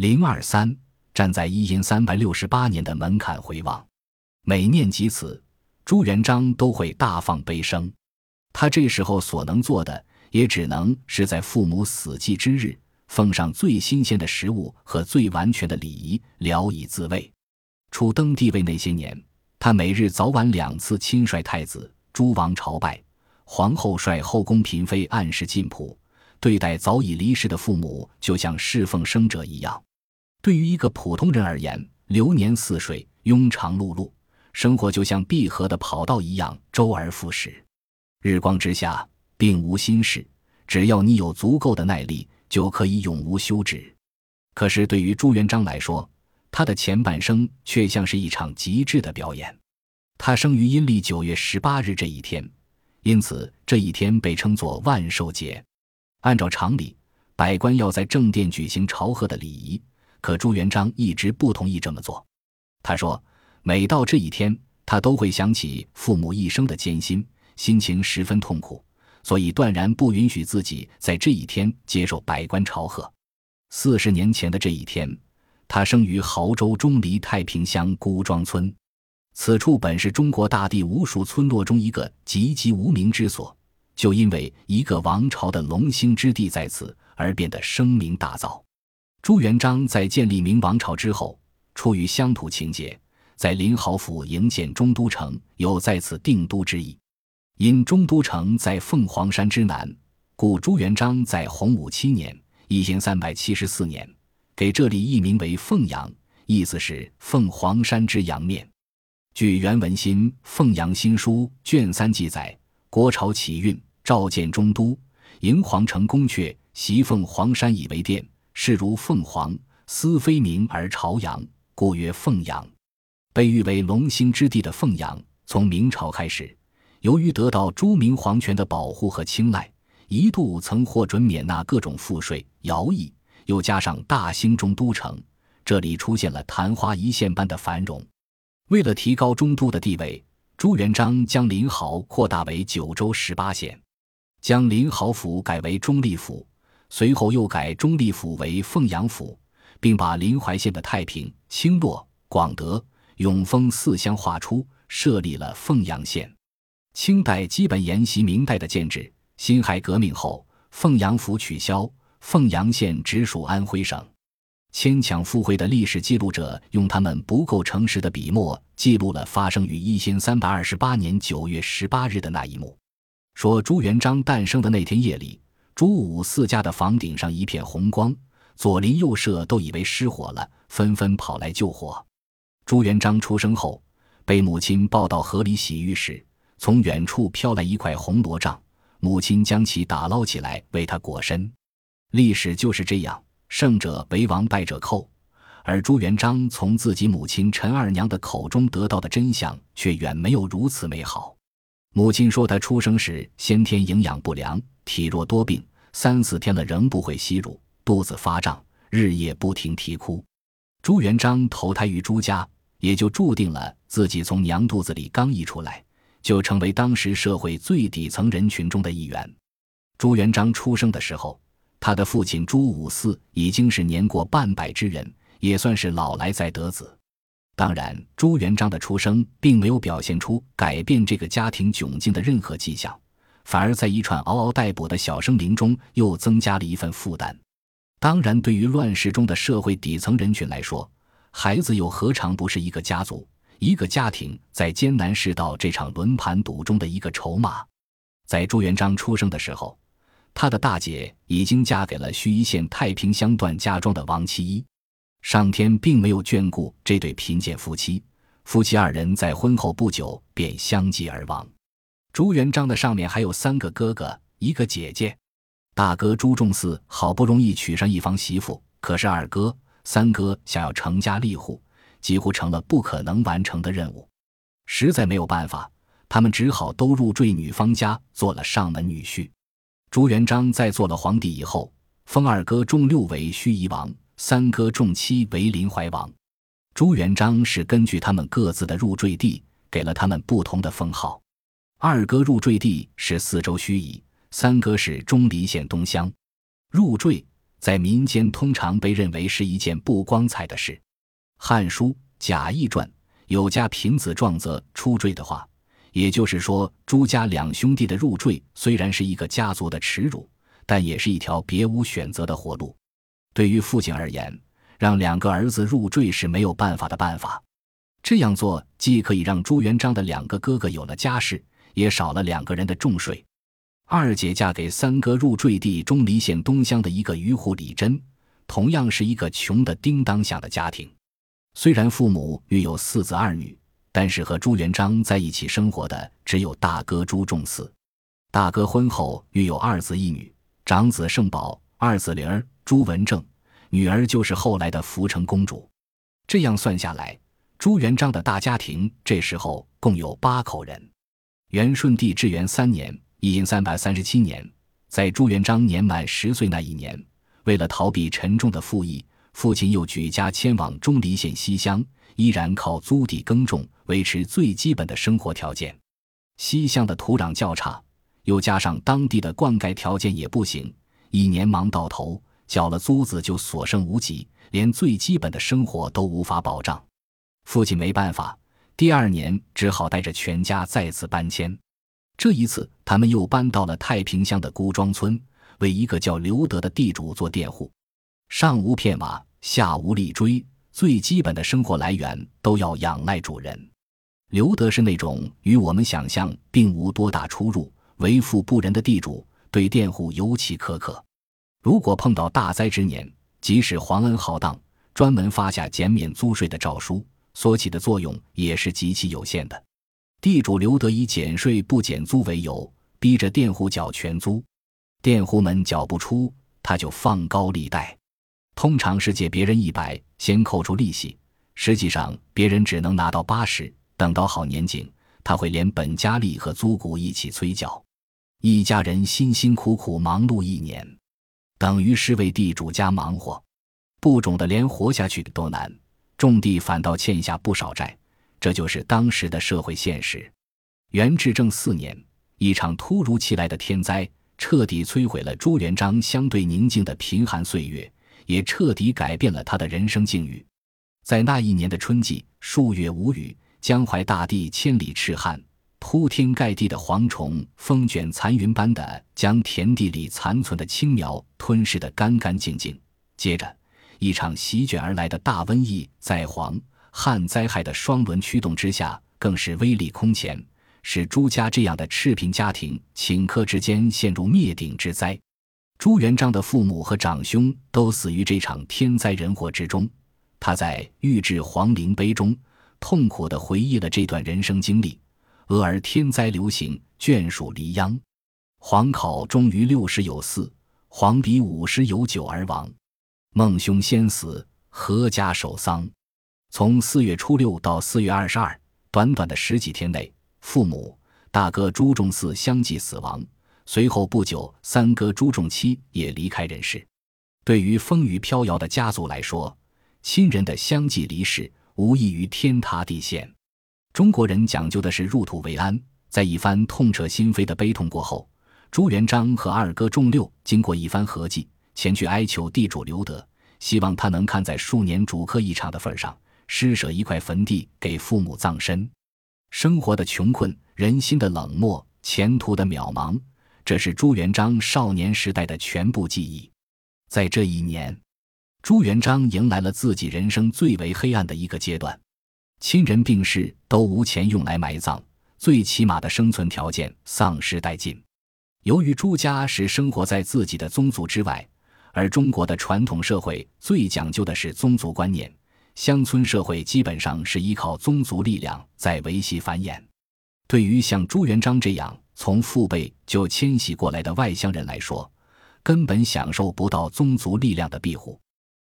零二三站在一阴三百六十八年的门槛回望，每念及此，朱元璋都会大放悲声。他这时候所能做的，也只能是在父母死祭之日，奉上最新鲜的食物和最完全的礼仪，聊以自慰。初登帝位那些年，他每日早晚两次亲率太子、诸王朝拜，皇后率后宫嫔妃按时进仆，对待早已离世的父母，就像侍奉生者一样。对于一个普通人而言，流年似水，庸常碌碌，生活就像闭合的跑道一样，周而复始。日光之下，并无心事，只要你有足够的耐力，就可以永无休止。可是对于朱元璋来说，他的前半生却像是一场极致的表演。他生于阴历九月十八日这一天，因此这一天被称作万寿节。按照常理，百官要在正殿举行朝贺的礼仪，可朱元璋一直不同意这么做。他说，每到这一天，他都会想起父母一生的艰辛，心情十分痛苦，所以断然不允许自己在这一天接受百官朝贺。四十年前的这一天。他生于亳州钟离太平乡孤庄村，此处本是中国大地无数村落中一个籍籍无名之所，就因为一个王朝的龙兴之地在此而变得声名大噪。朱元璋在建立明王朝之后，出于乡土情结，在临濠府营建中都城，有在此定都之意。因中都城在凤凰山之南，故朱元璋在洪武七年（一千三百七十四年）。给这里译名为凤阳，意思是凤凰山之阳面。据原文《新凤阳新书》卷三记载，国朝启运，召建中都，迎皇城宫阙，袭凤凰山以为殿，是如凤凰，思飞鸣而朝阳，故曰凤阳。被誉为龙兴之地的凤阳，从明朝开始，由于得到朱明皇权的保护和青睐，一度曾获准免纳各种赋税、徭役。又加上大兴中都城，这里出现了昙花一现般的繁荣。为了提高中都的地位，朱元璋将临濠扩大为九州十八县，将临濠府改为中立府，随后又改中立府为凤阳府，并把临淮县的太平、清洛、广德、永丰四乡划出，设立了凤阳县。清代基本沿袭明代的建制，辛亥革命后，凤阳府取消。凤阳县直属安徽省，牵强附会的历史记录者用他们不够诚实的笔墨记录了发生于一千三百二十八年九月十八日的那一幕。说朱元璋诞生的那天夜里，朱武四家的房顶上一片红光，左邻右舍都以为失火了，纷纷跑来救火。朱元璋出生后，被母亲抱到河里洗浴时，从远处飘来一块红罗帐，母亲将其打捞起来为他裹身。历史就是这样，胜者为王，败者寇。而朱元璋从自己母亲陈二娘的口中得到的真相，却远没有如此美好。母亲说，他出生时先天营养不良，体弱多病，三四天了仍不会吸乳，肚子发胀，日夜不停啼哭。朱元璋投胎于朱家，也就注定了自己从娘肚子里刚一出来，就成为当时社会最底层人群中的一员。朱元璋出生的时候。他的父亲朱五四已经是年过半百之人，也算是老来在得子。当然，朱元璋的出生并没有表现出改变这个家庭窘境的任何迹象，反而在一串嗷嗷待哺的小生灵中又增加了一份负担。当然，对于乱世中的社会底层人群来说，孩子又何尝不是一个家族、一个家庭在艰难世道这场轮盘赌中的一个筹码？在朱元璋出生的时候。他的大姐已经嫁给了盱眙县太平乡段家庄的王其一，上天并没有眷顾这对贫贱夫妻，夫妻二人在婚后不久便相继而亡。朱元璋的上面还有三个哥哥，一个姐姐。大哥朱重四好不容易娶上一房媳妇，可是二哥、三哥想要成家立户，几乎成了不可能完成的任务。实在没有办法，他们只好都入赘女方家，做了上门女婿。朱元璋在做了皇帝以后，封二哥重六为盱眙王，三哥重七为临淮王。朱元璋是根据他们各自的入赘地，给了他们不同的封号。二哥入赘地是四周盱眙，三哥是钟离县东乡。入赘在民间通常被认为是一件不光彩的事。《汉书·贾谊传》有家贫子壮则出赘的话，也就是说，朱家两兄弟的入赘虽然是一个家族的耻辱，但也是一条别无选择的活路。对于父亲而言，让两个儿子入赘是没有办法的办法。这样做既可以让朱元璋的两个哥哥有了家室，也少了两个人的重税。二姐嫁给三哥入赘地钟离县东乡的一个渔户李真，同样是一个穷的叮当响的家庭。虽然父母育有四子二女，但是和朱元璋在一起生活的只有大哥朱仲嗣。大哥婚后育有二子一女，长子盛宝，二子灵儿朱文正，女儿就是后来的福成公主。这样算下来，朱元璋的大家庭这时候共有八口人。元顺帝至元三年。一因三百三十七年，在朱元璋年满十岁那一年，为了逃避沉重的赋役，父亲又举家迁往钟离县西乡，依然靠租地耕种维持最基本的生活条件。西乡的土壤较差，又加上当地的灌溉条件也不行，一年忙到头，缴了租子就所剩无几，连最基本的生活都无法保障。父亲没办法，第二年只好带着全家再次搬迁。这一次，他们又搬到了太平乡的孤庄村，为一个叫刘德的地主做佃户。上无片瓦，下无立锥，最基本的生活来源都要仰赖主人。刘德是那种与我们想象并无多大出入、为富不仁的地主，对佃户尤其苛刻。如果碰到大灾之年，即使皇恩浩荡，专门发下减免租税的诏书，所起的作用也是极其有限的。地主刘德以减税不减租为由，逼着佃户缴全租，佃户们缴不出，他就放高利贷。通常是借别人一百，先扣除利息，实际上别人只能拿到八十。等到好年景，他会连本加利和租股一起催缴。一家人辛辛苦苦忙碌一年，等于是为地主家忙活，不种的连活下去都难，种地反倒欠下不少债。这就是当时的社会现实。元至正四年，一场突如其来的天灾，彻底摧毁了朱元璋相对宁静的贫寒岁月，也彻底改变了他的人生境遇。在那一年的春季，数月无雨，江淮大地千里赤旱，铺天盖地的蝗虫风卷残云般的将田地里残存的青苗吞噬得干干净净。接着，一场席卷而来的大瘟疫在黄。旱灾害的双轮驱动之下，更是威力空前，使朱家这样的赤贫家庭顷刻之间陷入灭顶之灾。朱元璋的父母和长兄都死于这场天灾人祸之中。他在《御制皇陵碑》中痛苦地回忆了这段人生经历：“俄而天灾流行，眷属离殃。皇考终于六十有四，皇比五十有九而亡。孟兄先死，何家守丧？”从四月初六到四月二十二，短短的十几天内，父母、大哥朱仲嗣相继死亡。随后不久，三哥朱仲七也离开人世。对于风雨飘摇的家族来说，亲人的相继离世，无异于天塌地陷。中国人讲究的是入土为安。在一番痛彻心扉的悲痛过后，朱元璋和二哥仲六经过一番合计，前去哀求地主刘德，希望他能看在数年主客一场的份上。施舍一块坟地给父母葬身，生活的穷困，人心的冷漠，前途的渺茫，这是朱元璋少年时代的全部记忆。在这一年，朱元璋迎来了自己人生最为黑暗的一个阶段，亲人病逝，都无钱用来埋葬，最起码的生存条件丧失殆尽。由于朱家是生活在自己的宗族之外，而中国的传统社会最讲究的是宗族观念。乡村社会基本上是依靠宗族力量在维系繁衍。对于像朱元璋这样从父辈就迁徙过来的外乡人来说，根本享受不到宗族力量的庇护。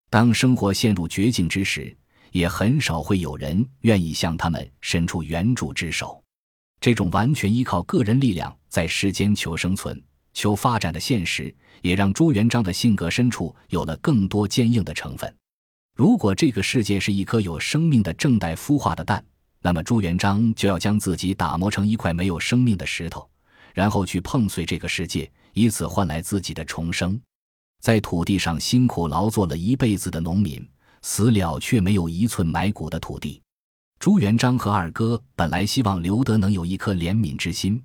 当生活陷入绝境之时，也很少会有人愿意向他们伸出援助之手。这种完全依靠个人力量在世间求生存、求发展的现实，也让朱元璋的性格深处有了更多坚硬的成分。如果这个世界是一颗有生命的、正待孵化的蛋，那么朱元璋就要将自己打磨成一块没有生命的石头，然后去碰碎这个世界，以此换来自己的重生。在土地上辛苦劳作了一辈子的农民，死了却没有一寸埋骨的土地。朱元璋和二哥本来希望刘德能有一颗怜悯之心，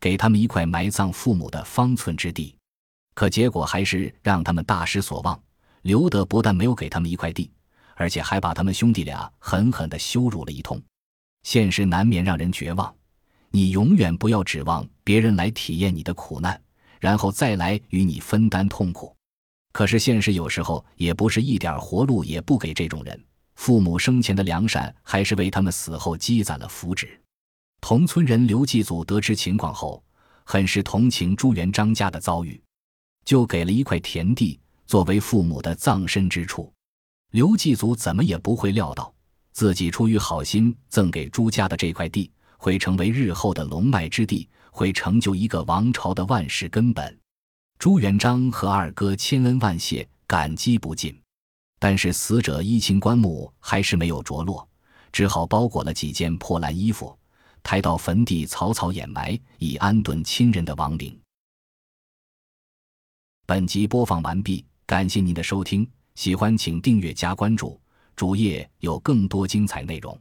给他们一块埋葬父母的方寸之地，可结果还是让他们大失所望。刘德不但没有给他们一块地，而且还把他们兄弟俩狠狠地羞辱了一通。现实难免让人绝望，你永远不要指望别人来体验你的苦难，然后再来与你分担痛苦。可是现实有时候也不是一点活路也不给这种人。父母生前的良善，还是为他们死后积攒了福祉。同村人刘继祖得知情况后，很是同情朱元璋家的遭遇，就给了一块田地。作为父母的葬身之处，刘继祖怎么也不会料到，自己出于好心赠给朱家的这块地，会成为日后的龙脉之地，会成就一个王朝的万世根本。朱元璋和二哥千恩万谢，感激不尽。但是死者衣襟棺木还是没有着落，只好包裹了几件破烂衣服，抬到坟地草草掩埋，以安顿亲人的亡灵。本集播放完毕。感谢您的收听，喜欢请订阅加关注，主页有更多精彩内容。